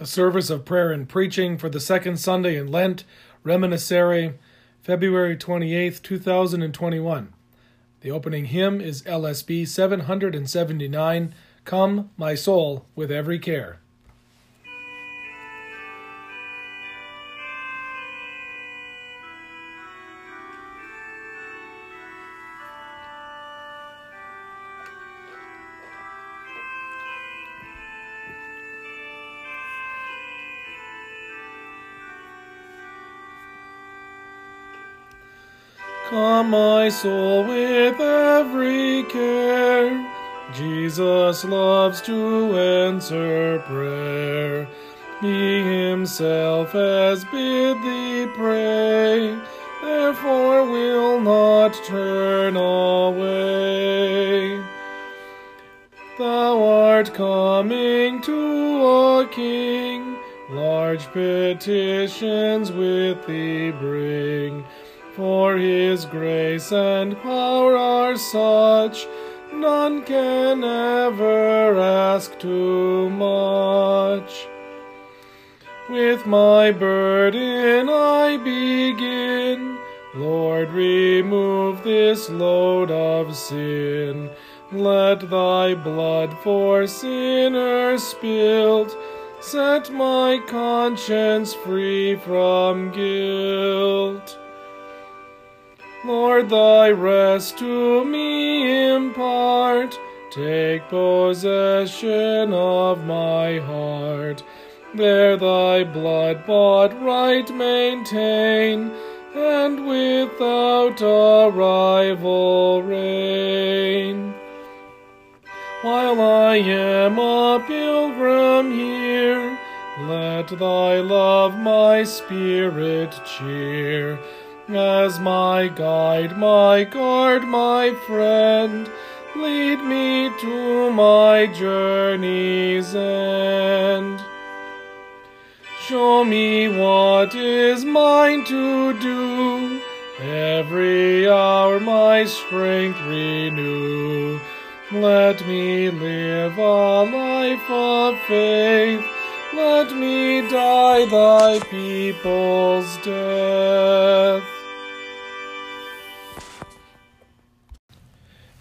The service of prayer and preaching for the second Sunday in Lent, Reminiscere, February 28, 2021. The opening hymn is LSB 779 Come, my soul, with every care. My soul, with every care. Jesus loves to answer prayer. He himself has bid thee pray, therefore will not turn away. Thou art coming to a king, large petitions with thee bring. For his grace and power are such, none can ever ask too much. With my burden I begin, Lord, remove this load of sin. Let thy blood for sinners spilt set my conscience free from guilt. Lord, thy rest to me impart. Take possession of my heart. There thy blood bought right maintain, and without a rival reign. While I am a pilgrim here, let thy love my spirit cheer as my guide, my guard, my friend, lead me to my journey's end. Show me what is mine to do, every hour my strength renew. Let me live a life of faith, let me die thy people's death.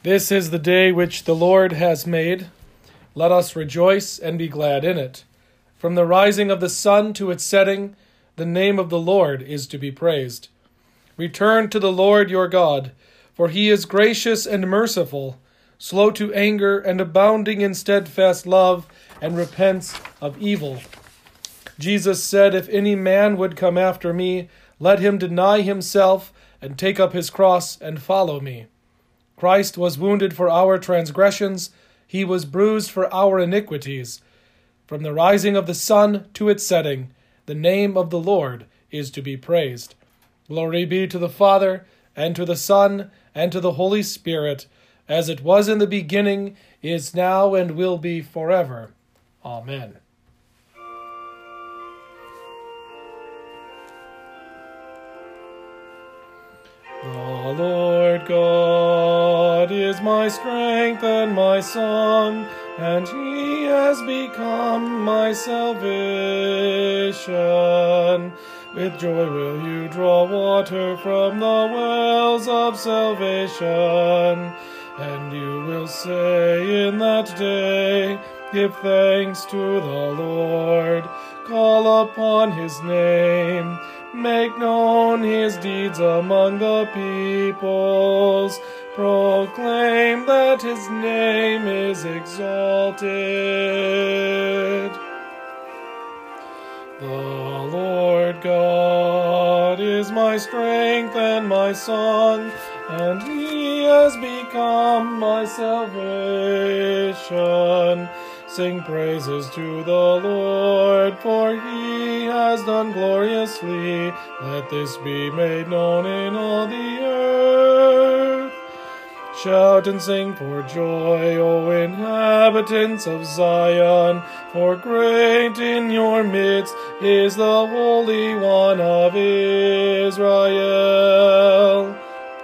This is the day which the Lord has made. Let us rejoice and be glad in it. From the rising of the sun to its setting, the name of the Lord is to be praised. Return to the Lord your God, for he is gracious and merciful, slow to anger and abounding in steadfast love, and repents of evil. Jesus said, If any man would come after me, let him deny himself and take up his cross and follow me. Christ was wounded for our transgressions, he was bruised for our iniquities. From the rising of the sun to its setting, the name of the Lord is to be praised. Glory be to the Father, and to the Son, and to the Holy Spirit, as it was in the beginning, is now, and will be forever. Amen. The Lord God is my strength and my song, and he has become my salvation. With joy will you draw water from the wells of salvation, and you will say in that day, Give thanks to the Lord, call upon his name. Make known his deeds among the peoples. Proclaim that his name is exalted. The Lord God is my strength and my song, and he has become my salvation. Sing praises to the Lord, for he has done gloriously. Let this be made known in all the earth. Shout and sing for joy, O inhabitants of Zion, for great in your midst is the Holy One of Israel.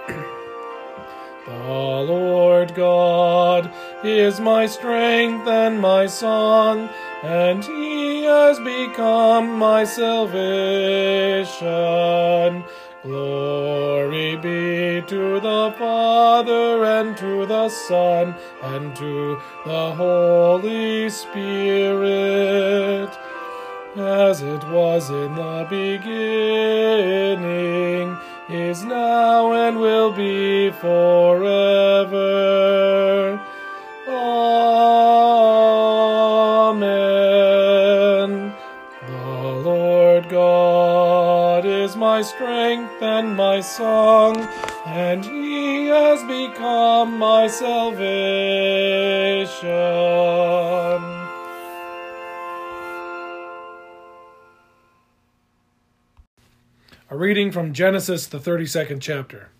the Lord God is my strength and my song, and he has become my salvation. Glory be to the Father, and to the Son, and to the Holy Spirit, as it was in the beginning, is now, and will be forever. Amen. The Lord God is my strength and my song, and he has become my salvation. A reading from Genesis, the 32nd chapter.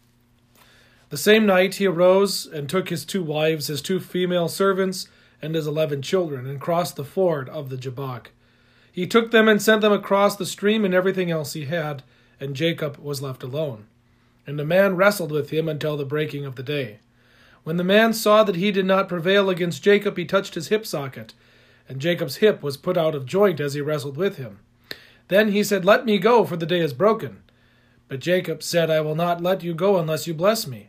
The same night he arose and took his two wives, his two female servants, and his eleven children, and crossed the ford of the Jabbok. He took them and sent them across the stream and everything else he had, and Jacob was left alone. And the man wrestled with him until the breaking of the day. When the man saw that he did not prevail against Jacob, he touched his hip socket, and Jacob's hip was put out of joint as he wrestled with him. Then he said, Let me go, for the day is broken. But Jacob said, I will not let you go unless you bless me.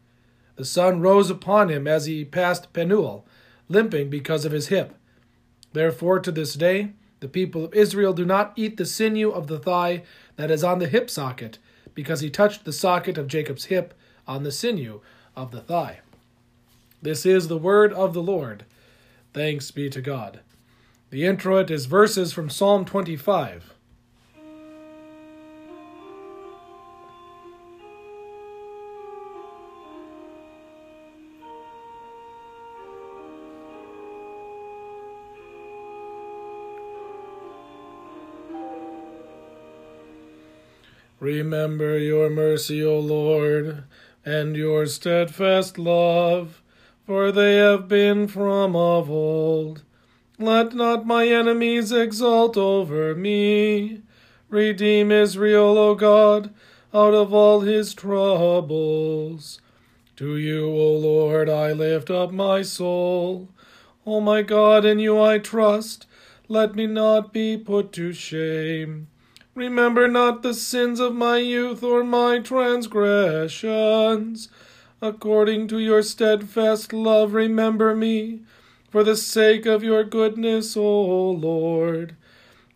The sun rose upon him as he passed Penuel, limping because of his hip. Therefore, to this day, the people of Israel do not eat the sinew of the thigh that is on the hip socket, because he touched the socket of Jacob's hip on the sinew of the thigh. This is the word of the Lord. Thanks be to God. The introit is verses from Psalm 25. Remember your mercy, O Lord, and your steadfast love, for they have been from of old. Let not my enemies exult over me. Redeem Israel, O God, out of all his troubles. To you, O Lord, I lift up my soul. O my God, in you I trust. Let me not be put to shame. Remember not the sins of my youth or my transgressions. According to your steadfast love, remember me, for the sake of your goodness, O Lord.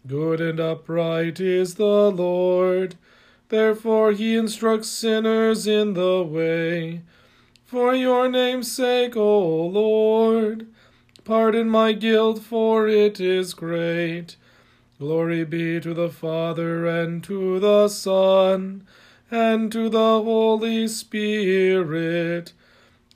Good and upright is the Lord. Therefore he instructs sinners in the way. For your name's sake, O Lord, pardon my guilt, for it is great. Glory be to the Father, and to the Son, and to the Holy Spirit,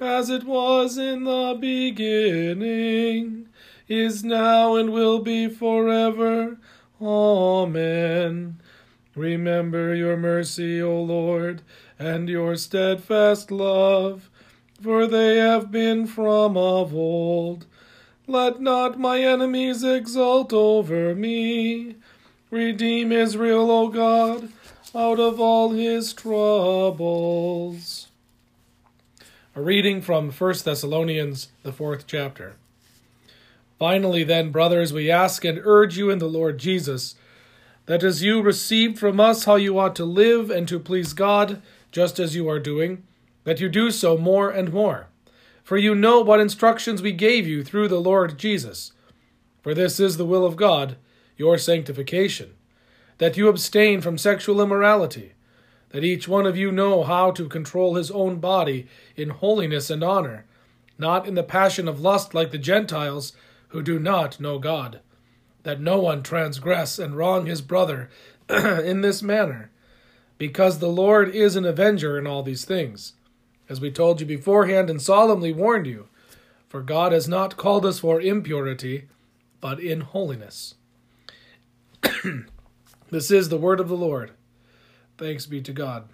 as it was in the beginning, is now, and will be forever. Amen. Remember your mercy, O Lord, and your steadfast love, for they have been from of old. Let not my enemies exult over me. Redeem Israel, O God, out of all his troubles. A reading from 1 Thessalonians, the fourth chapter. Finally, then, brothers, we ask and urge you in the Lord Jesus, that as you received from us how you ought to live and to please God, just as you are doing, that you do so more and more for you know what instructions we gave you through the Lord Jesus. For this is the will of God, your sanctification, that you abstain from sexual immorality, that each one of you know how to control his own body in holiness and honor, not in the passion of lust like the Gentiles who do not know God, that no one transgress and wrong his brother in this manner, because the Lord is an avenger in all these things as we told you beforehand and solemnly warned you. For God has not called us for impurity, but in holiness. this is the word of the Lord. Thanks be to God.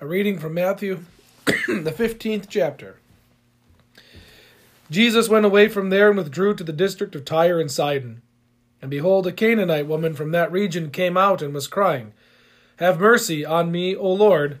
A reading from Matthew, the 15th chapter. Jesus went away from there and withdrew to the district of Tyre and Sidon. And behold, a Canaanite woman from that region came out and was crying, Have mercy on me, O Lord,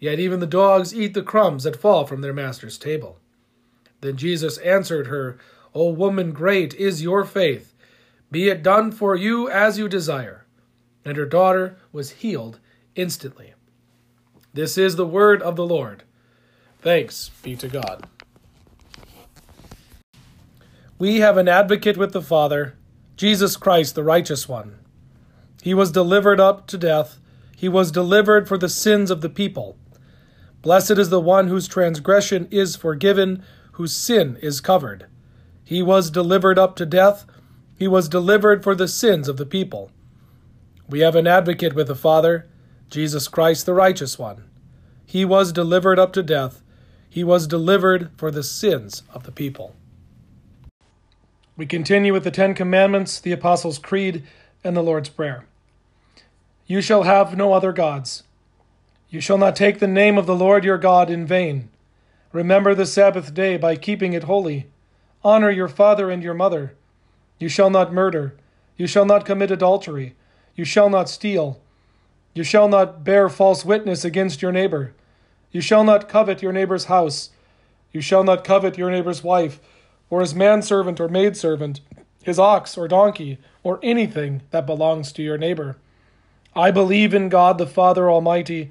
yet even the dogs eat the crumbs that fall from their master's table. Then Jesus answered her, O woman, great is your faith. Be it done for you as you desire. And her daughter was healed instantly. This is the word of the Lord. Thanks be to God. We have an advocate with the Father, Jesus Christ, the righteous one. He was delivered up to death. He was delivered for the sins of the people. Blessed is the one whose transgression is forgiven, whose sin is covered. He was delivered up to death. He was delivered for the sins of the people. We have an advocate with the Father, Jesus Christ, the righteous one. He was delivered up to death. He was delivered for the sins of the people. We continue with the Ten Commandments, the Apostles' Creed, and the Lord's Prayer. You shall have no other gods. You shall not take the name of the Lord your God in vain. Remember the Sabbath day by keeping it holy. Honor your father and your mother. You shall not murder. You shall not commit adultery. You shall not steal. You shall not bear false witness against your neighbor. You shall not covet your neighbor's house. You shall not covet your neighbor's wife, or his manservant or maidservant, his ox or donkey, or anything that belongs to your neighbor. I believe in God the Father Almighty,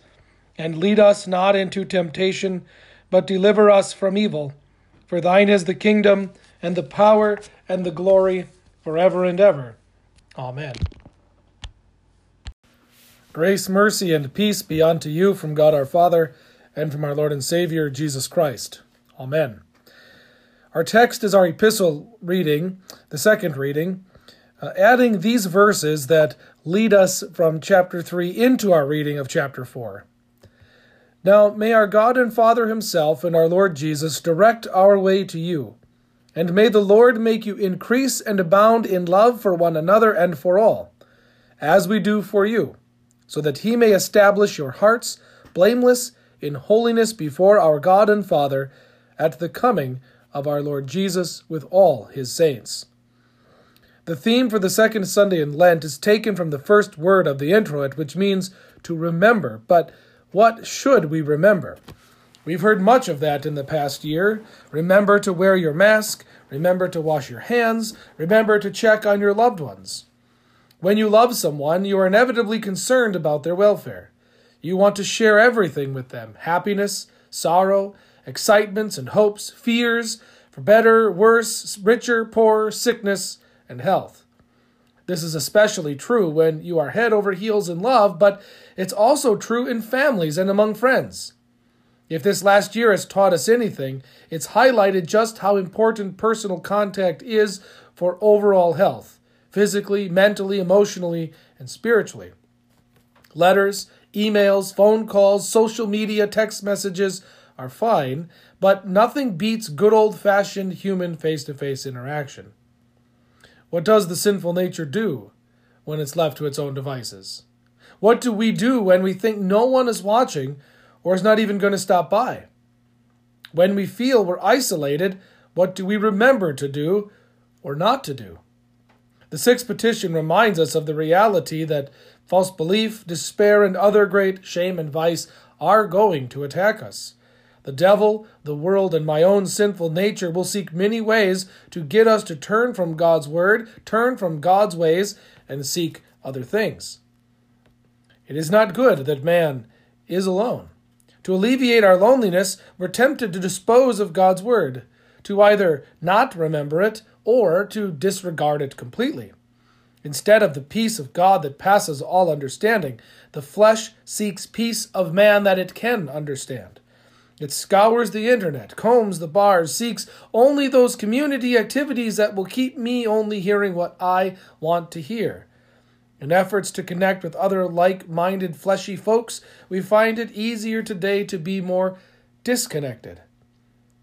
And lead us not into temptation, but deliver us from evil. For thine is the kingdom, and the power, and the glory, forever and ever. Amen. Grace, mercy, and peace be unto you from God our Father, and from our Lord and Savior, Jesus Christ. Amen. Our text is our epistle reading, the second reading, uh, adding these verses that lead us from chapter 3 into our reading of chapter 4. Now may our God and Father Himself and our Lord Jesus direct our way to you. And may the Lord make you increase and abound in love for one another and for all, as we do for you, so that He may establish your hearts blameless in holiness before our God and Father at the coming of our Lord Jesus with all His saints. The theme for the second Sunday in Lent is taken from the first word of the introit, which means to remember, but what should we remember? We've heard much of that in the past year. Remember to wear your mask. Remember to wash your hands. Remember to check on your loved ones. When you love someone, you are inevitably concerned about their welfare. You want to share everything with them happiness, sorrow, excitements and hopes, fears, for better, worse, richer, poorer, sickness, and health. This is especially true when you are head over heels in love, but it's also true in families and among friends. If this last year has taught us anything, it's highlighted just how important personal contact is for overall health, physically, mentally, emotionally, and spiritually. Letters, emails, phone calls, social media, text messages are fine, but nothing beats good old fashioned human face to face interaction. What does the sinful nature do when it's left to its own devices? What do we do when we think no one is watching or is not even going to stop by? When we feel we're isolated, what do we remember to do or not to do? The sixth petition reminds us of the reality that false belief, despair, and other great shame and vice are going to attack us. The devil, the world, and my own sinful nature will seek many ways to get us to turn from God's word, turn from God's ways, and seek other things. It is not good that man is alone. To alleviate our loneliness, we're tempted to dispose of God's word, to either not remember it or to disregard it completely. Instead of the peace of God that passes all understanding, the flesh seeks peace of man that it can understand. It scours the internet, combs the bars, seeks only those community activities that will keep me only hearing what I want to hear. In efforts to connect with other like minded fleshy folks, we find it easier today to be more disconnected.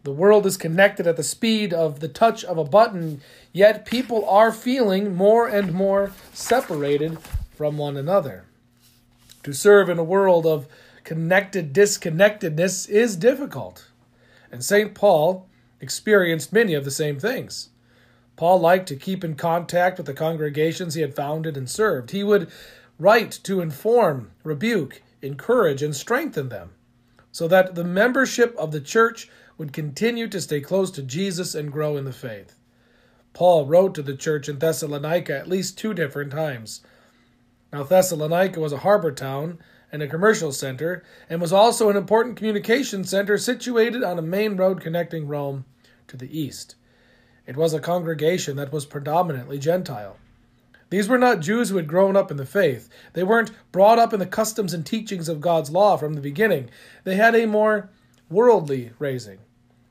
The world is connected at the speed of the touch of a button, yet people are feeling more and more separated from one another. To serve in a world of connected disconnectedness is difficult. And St. Paul experienced many of the same things. Paul liked to keep in contact with the congregations he had founded and served. He would write to inform, rebuke, encourage, and strengthen them so that the membership of the church would continue to stay close to Jesus and grow in the faith. Paul wrote to the church in Thessalonica at least two different times. Now, Thessalonica was a harbor town and a commercial center, and was also an important communication center situated on a main road connecting Rome to the east. It was a congregation that was predominantly Gentile. These were not Jews who had grown up in the faith. They weren't brought up in the customs and teachings of God's law from the beginning. They had a more worldly raising.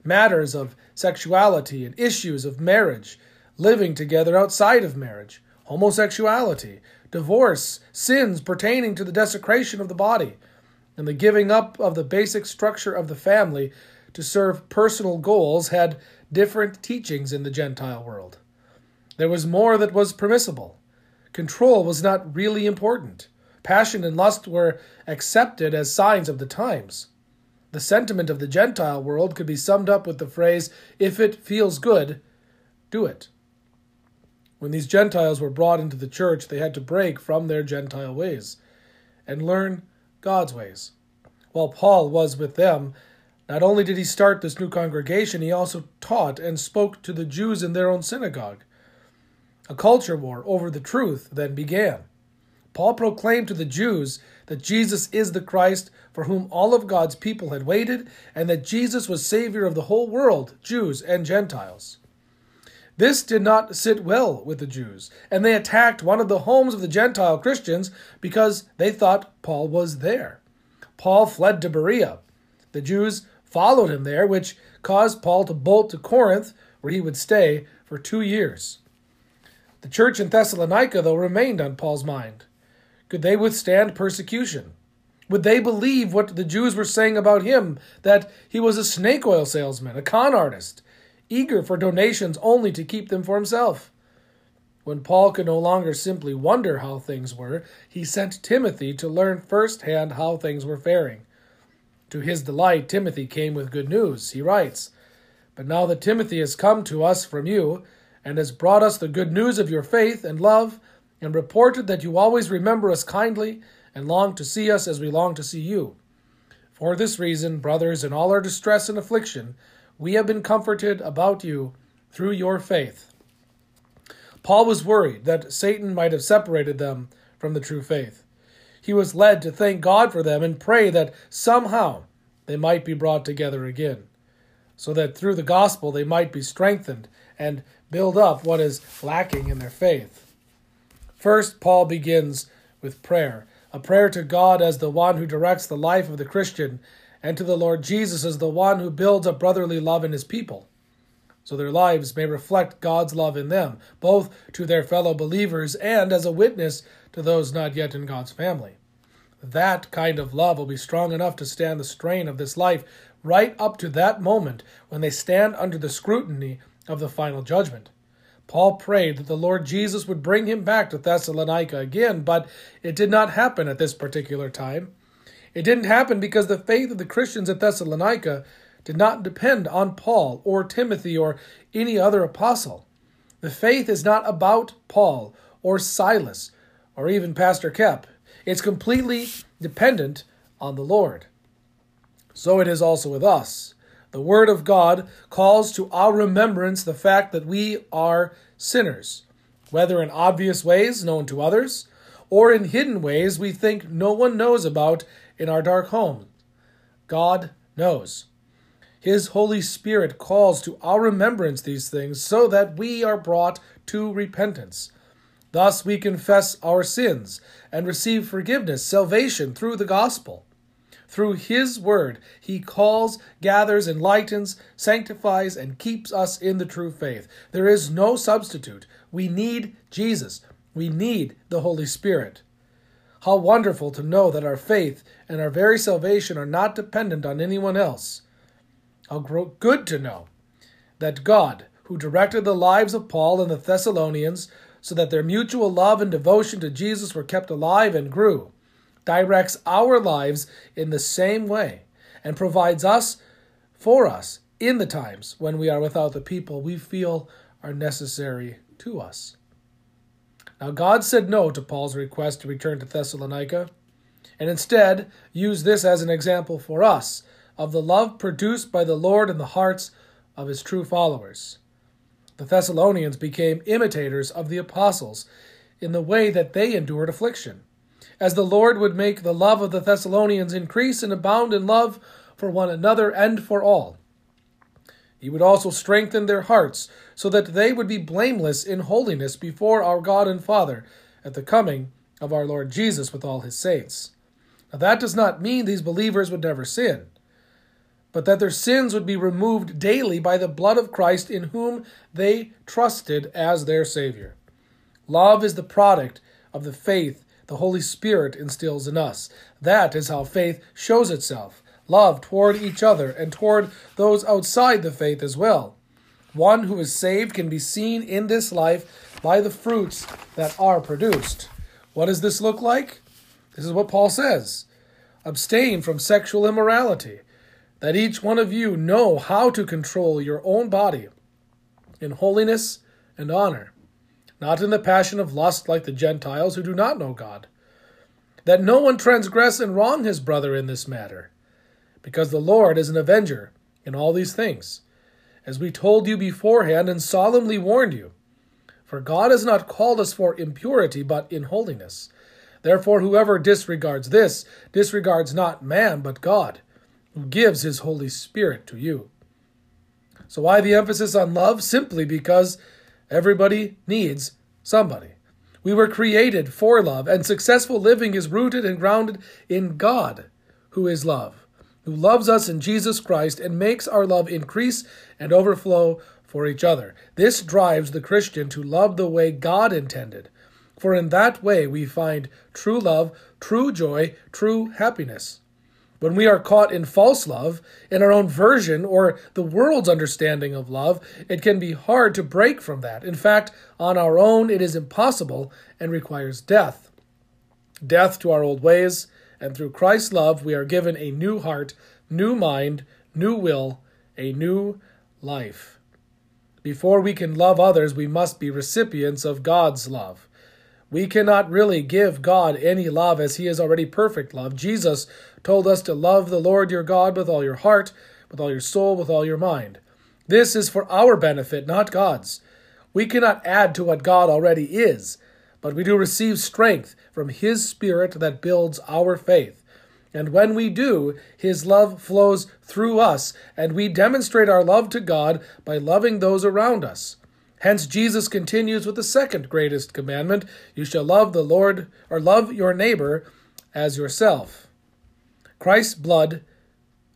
Matters of sexuality and issues of marriage, living together outside of marriage, homosexuality, divorce, sins pertaining to the desecration of the body, and the giving up of the basic structure of the family to serve personal goals had different teachings in the Gentile world. There was more that was permissible. Control was not really important. Passion and lust were accepted as signs of the times. The sentiment of the Gentile world could be summed up with the phrase, if it feels good, do it. When these Gentiles were brought into the church, they had to break from their Gentile ways and learn God's ways. While Paul was with them, not only did he start this new congregation, he also taught and spoke to the Jews in their own synagogue. A culture war over the truth then began. Paul proclaimed to the Jews that Jesus is the Christ for whom all of God's people had waited, and that Jesus was Savior of the whole world, Jews and Gentiles. This did not sit well with the Jews, and they attacked one of the homes of the Gentile Christians because they thought Paul was there. Paul fled to Berea. The Jews followed him there, which caused Paul to bolt to Corinth, where he would stay for two years. The church in Thessalonica, though, remained on Paul's mind. Could they withstand persecution? Would they believe what the Jews were saying about him, that he was a snake oil salesman, a con artist, eager for donations only to keep them for himself. When Paul could no longer simply wonder how things were, he sent Timothy to learn firsthand how things were faring. To his delight, Timothy came with good news. He writes, But now that Timothy has come to us from you, and has brought us the good news of your faith and love, and reported that you always remember us kindly, and long to see us as we long to see you. For this reason, brothers, in all our distress and affliction, we have been comforted about you through your faith. Paul was worried that Satan might have separated them from the true faith. He was led to thank God for them and pray that somehow they might be brought together again, so that through the gospel they might be strengthened and build up what is lacking in their faith. First, Paul begins with prayer, a prayer to God as the one who directs the life of the Christian and to the Lord Jesus as the one who builds up brotherly love in his people. so their lives may reflect God's love in them, both to their fellow believers and as a witness to those not yet in God's family. That kind of love will be strong enough to stand the strain of this life right up to that moment when they stand under the scrutiny of the final judgment. Paul prayed that the Lord Jesus would bring him back to Thessalonica again, but it did not happen at this particular time. It didn't happen because the faith of the Christians at Thessalonica did not depend on Paul or Timothy or any other apostle. The faith is not about Paul or Silas or even Pastor Kep. It's completely dependent on the Lord. So it is also with us. The Word of God calls to our remembrance the fact that we are sinners, whether in obvious ways known to others, or in hidden ways we think no one knows about in our dark home. God knows. His Holy Spirit calls to our remembrance these things so that we are brought to repentance. Thus we confess our sins and receive forgiveness, salvation through the gospel. Through His Word, He calls, gathers, enlightens, sanctifies, and keeps us in the true faith. There is no substitute. We need Jesus. We need the Holy Spirit. How wonderful to know that our faith and our very salvation are not dependent on anyone else. How good to know that God, who directed the lives of Paul and the Thessalonians so that their mutual love and devotion to Jesus were kept alive and grew, directs our lives in the same way and provides us for us in the times when we are without the people we feel are necessary to us. Now, God said no to Paul's request to return to Thessalonica, and instead used this as an example for us of the love produced by the Lord in the hearts of his true followers. The Thessalonians became imitators of the apostles in the way that they endured affliction, as the Lord would make the love of the Thessalonians increase and abound in love for one another and for all. He would also strengthen their hearts so that they would be blameless in holiness before our God and Father at the coming of our Lord Jesus with all his saints. Now, that does not mean these believers would never sin but that their sins would be removed daily by the blood of Christ in whom they trusted as their Savior. Love is the product of the faith the Holy Spirit instills in us. That is how faith shows itself love toward each other and toward those outside the faith as well. One who is saved can be seen in this life by the fruits that are produced. What does this look like? This is what Paul says abstain from sexual immorality that each one of you know how to control your own body in holiness and honor, not in the passion of lust like the Gentiles who do not know God. That no one transgress and wrong his brother in this matter, because the Lord is an avenger in all these things, as we told you beforehand and solemnly warned you. For God has not called us for impurity, but in holiness. Therefore, whoever disregards this disregards not man, but God who gives his Holy Spirit to you. So, why the emphasis on love? Simply because everybody needs somebody. We were created for love, and successful living is rooted and grounded in God, who is love, who loves us in Jesus Christ and makes our love increase and overflow for each other. This drives the Christian to love the way God intended, for in that way we find true love, true joy, true happiness. When we are caught in false love, in our own version or the world's understanding of love, it can be hard to break from that. In fact, on our own, it is impossible and requires death. Death to our old ways, and through Christ's love, we are given a new heart, new mind, new will, a new life. Before we can love others, we must be recipients of God's love. We cannot really give God any love as He is already perfect love. Jesus told us to love the Lord your God with all your heart, with all your soul, with all your mind. This is for our benefit, not God's. We cannot add to what God already is, but we do receive strength from His Spirit that builds our faith. And when we do, His love flows through us, and we demonstrate our love to God by loving those around us. Hence, Jesus continues with the second greatest commandment you shall love the Lord, or love your neighbor as yourself. Christ's blood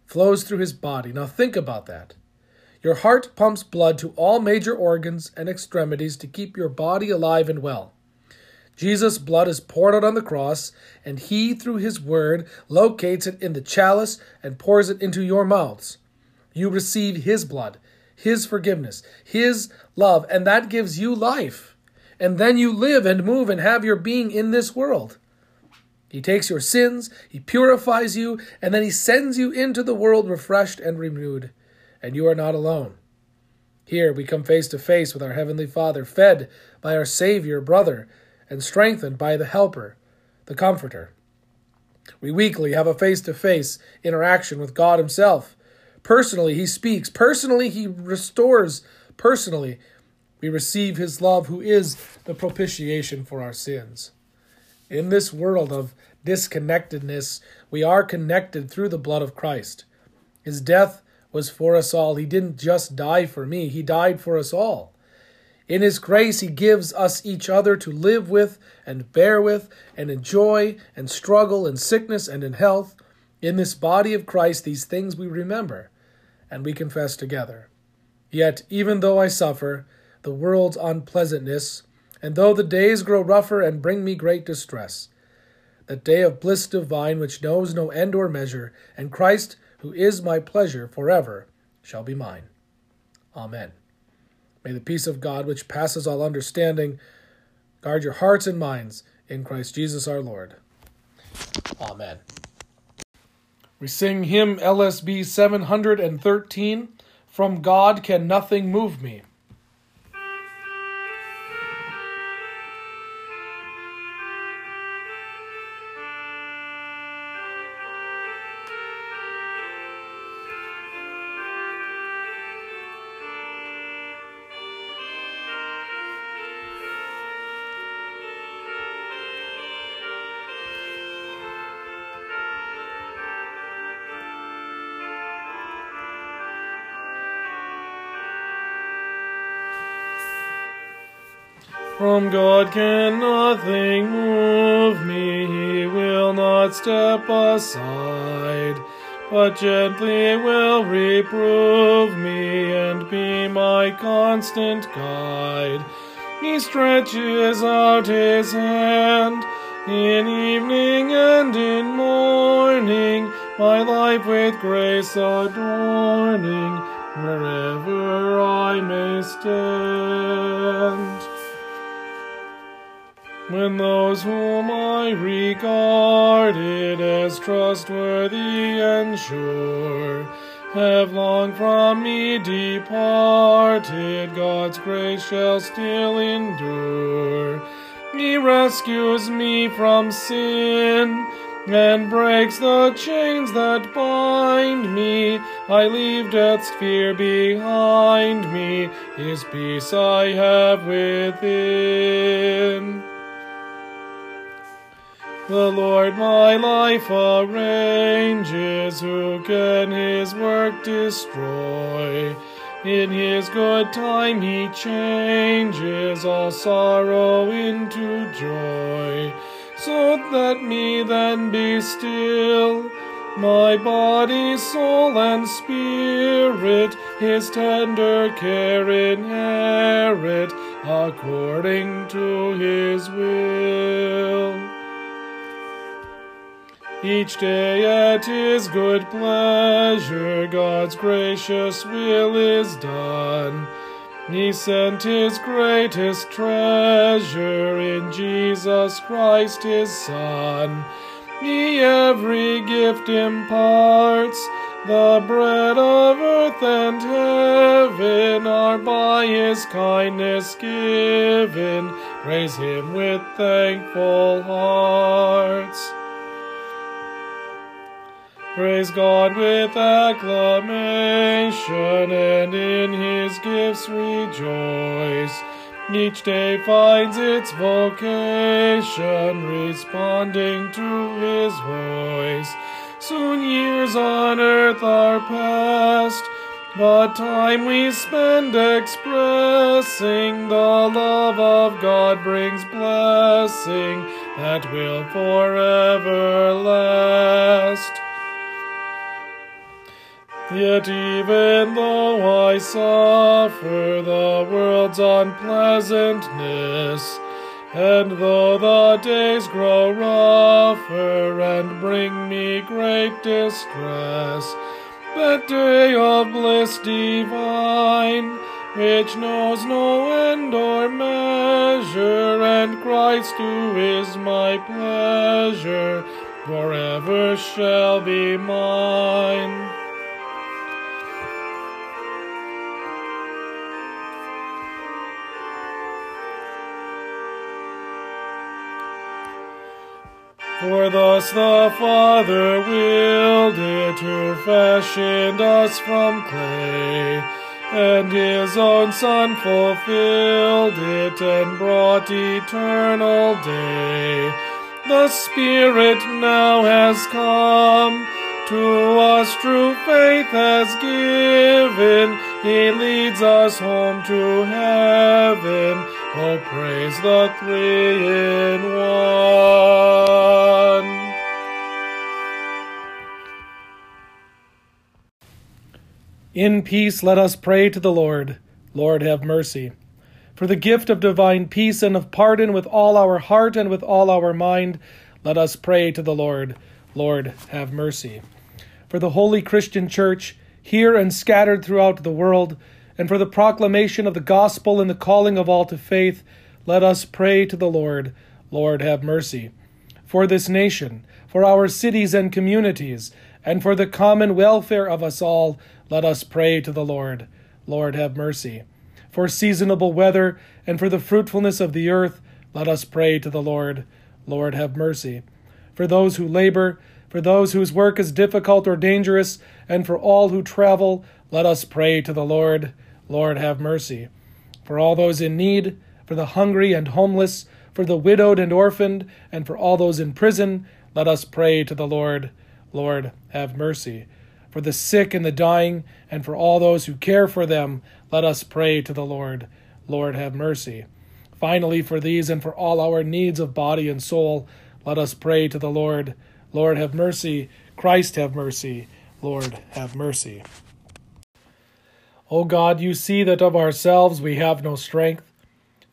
flows through his body. Now, think about that. Your heart pumps blood to all major organs and extremities to keep your body alive and well. Jesus' blood is poured out on the cross, and He, through His word, locates it in the chalice and pours it into your mouths. You receive His blood, His forgiveness, His love, and that gives you life. And then you live and move and have your being in this world. He takes your sins, He purifies you, and then He sends you into the world refreshed and renewed. And you are not alone. Here we come face to face with our Heavenly Father, fed by our Savior, brother, and strengthened by the Helper, the Comforter. We weekly have a face to face interaction with God Himself. Personally, He speaks. Personally, He restores. Personally, we receive His love, who is the propitiation for our sins. In this world of disconnectedness, we are connected through the blood of Christ. His death was for us all. He didn't just die for me, He died for us all. In His grace, He gives us each other to live with and bear with and enjoy and struggle in sickness and in health. In this body of Christ, these things we remember and we confess together. Yet, even though I suffer the world's unpleasantness, and though the days grow rougher and bring me great distress, that day of bliss divine which knows no end or measure, and Christ, who is my pleasure forever, shall be mine. Amen. May the peace of God, which passes all understanding, guard your hearts and minds in Christ Jesus our Lord. Amen. We sing hymn LSB 713 From God Can Nothing Move Me. From God can nothing move me, He will not step aside, but gently will reprove me and be my constant guide. He stretches out His hand in evening and in morning, my life with grace adorning, wherever I may stand. When those whom I regarded as trustworthy and sure have long from me departed, God's grace shall still endure. He rescues me from sin and breaks the chains that bind me. I leave death's fear behind me, His peace I have within. The Lord my life arranges, who can his work destroy? In his good time he changes all sorrow into joy. So let me then be still, my body, soul, and spirit, his tender care inherit, according to his will. Each day at his good pleasure, God's gracious will is done. He sent his greatest treasure in Jesus Christ his Son. He every gift imparts, the bread of earth and heaven are by his kindness given. Praise him with thankful hearts. Praise God with acclamation, and in his gifts rejoice. Each day finds its vocation, responding to his voice. Soon years on earth are past, but time we spend expressing the love of God brings blessing that will forever last. Yet even though I suffer the world's unpleasantness, and though the days grow rougher and bring me great distress, that day of bliss divine, which knows no end or measure, and Christ who is my pleasure, forever shall be mine. For thus the Father willed it to fashion us from clay, and his own Son fulfilled it and brought eternal day. The Spirit now has come, to us true faith has given, he leads us home to heaven. Oh, praise the three in one. In peace, let us pray to the Lord. Lord, have mercy. For the gift of divine peace and of pardon with all our heart and with all our mind, let us pray to the Lord. Lord, have mercy. For the holy Christian Church, here and scattered throughout the world, and for the proclamation of the gospel and the calling of all to faith, let us pray to the Lord. Lord, have mercy. For this nation, for our cities and communities, and for the common welfare of us all, let us pray to the Lord. Lord, have mercy. For seasonable weather and for the fruitfulness of the earth, let us pray to the Lord. Lord, have mercy. For those who labor, for those whose work is difficult or dangerous, and for all who travel, let us pray to the Lord. Lord, have mercy. For all those in need, for the hungry and homeless, for the widowed and orphaned, and for all those in prison, let us pray to the Lord. Lord, have mercy. For the sick and the dying, and for all those who care for them, let us pray to the Lord. Lord, have mercy. Finally, for these and for all our needs of body and soul, let us pray to the Lord. Lord, have mercy. Christ, have mercy. Lord, have mercy. O God, you see that of ourselves we have no strength.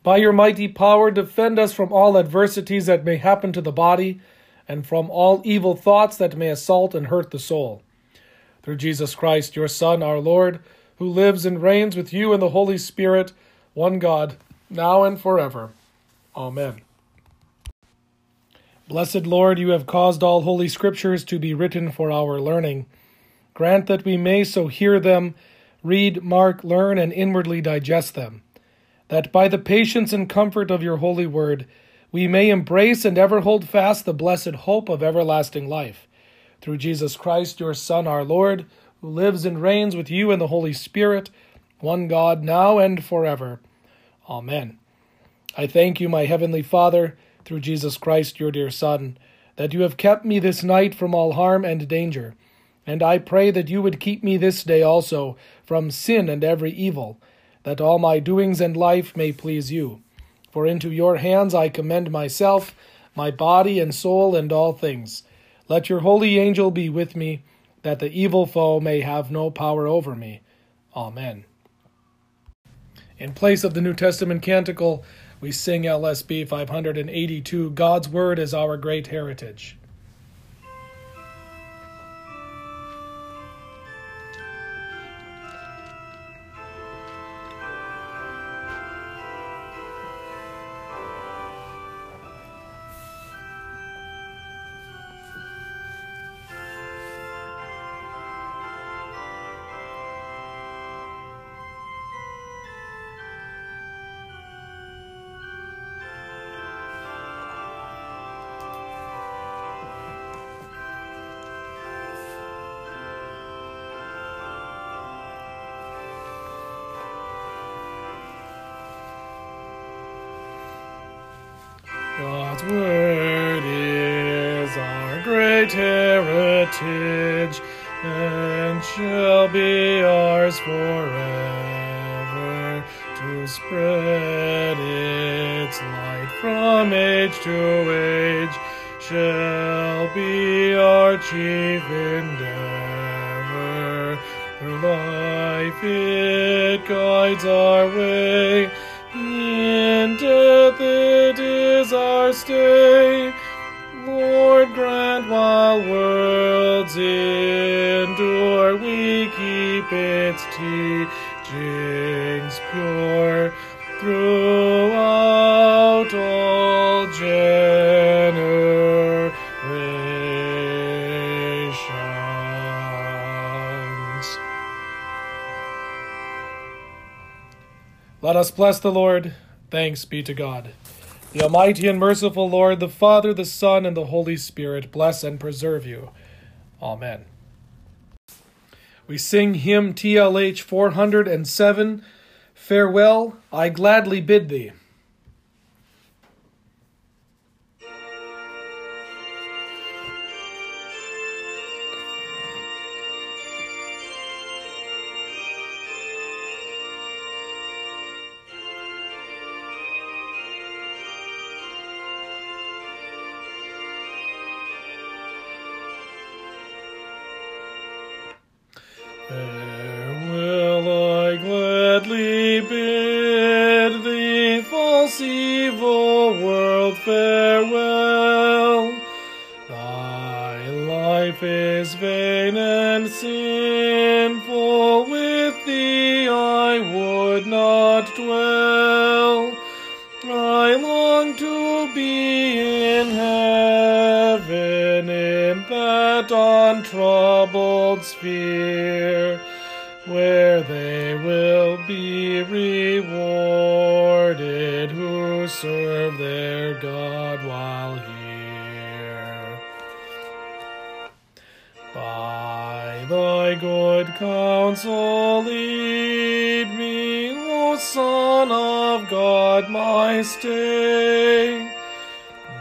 By your mighty power, defend us from all adversities that may happen to the body, and from all evil thoughts that may assault and hurt the soul through Jesus Christ, your Son, our Lord, who lives and reigns with you in the Holy Spirit, one God, now and forever. Amen. Blessed Lord, you have caused all holy scriptures to be written for our learning. Grant that we may so hear them, read, mark, learn, and inwardly digest them, that by the patience and comfort of your holy word we may embrace and ever hold fast the blessed hope of everlasting life through Jesus Christ, your Son, our Lord, who lives and reigns with you in the Holy Spirit, one God, now and forever. Amen. I thank you, my heavenly Father, through Jesus Christ, your dear Son, that you have kept me this night from all harm and danger. And I pray that you would keep me this day also from sin and every evil, that all my doings and life may please you. For into your hands I commend myself, my body and soul, and all things. Let your holy angel be with me, that the evil foe may have no power over me. Amen. In place of the New Testament canticle, we sing LSB 582 God's Word is our great heritage. Be our chief endeavor Through life it guides our way. In death it is our stay. Lord, grant while worlds endure, we keep its teachings pure us bless the Lord. Thanks be to God. The Almighty and merciful Lord, the Father, the Son, and the Holy Spirit, bless and preserve you. Amen. We sing hymn TLH 407 Farewell, I gladly bid thee. Farewell, my stay.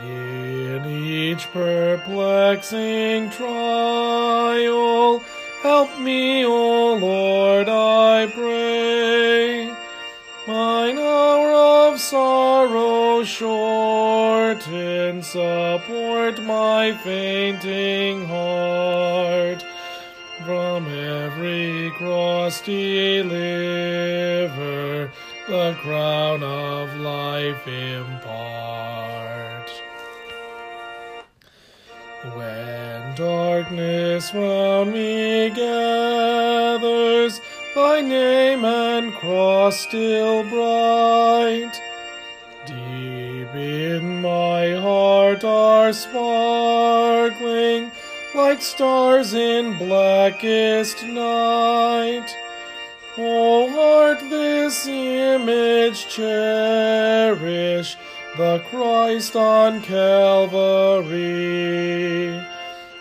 In each perplexing trial, help me, O Lord, I pray. Mine hour of sorrow shorten, support my fainting heart. From every cross deliver, the crown of life impart. When darkness round me gathers, thy name and cross still bright. Deep in my heart are sparkling like stars in blackest night. O heart, this image cherish, the Christ on Calvary.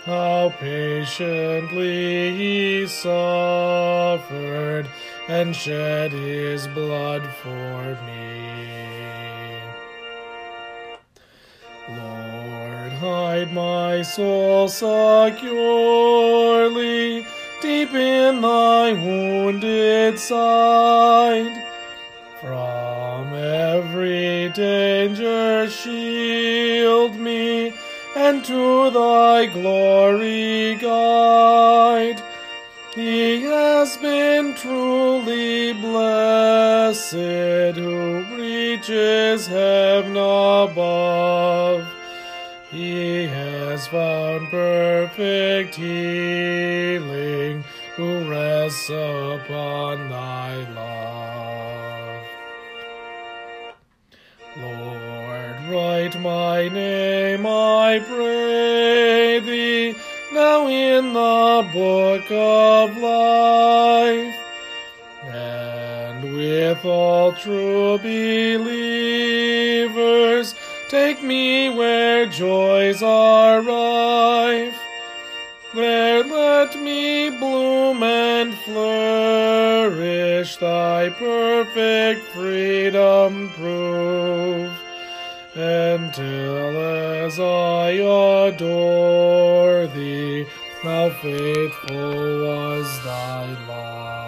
How patiently he suffered and shed his blood for me. Lord, hide my soul securely deep in thy wounded side. From every danger shield me, and to thy glory guide. He has been truly blessed who reaches heaven above. He has found perfect healing who rests upon thy love. Lord, write my name, I pray thee, now in the book of life. And with all true believers, take me where joys are rife. There let me bloom and flourish, thy perfect freedom prove, until as I adore thee, how faithful was thy love.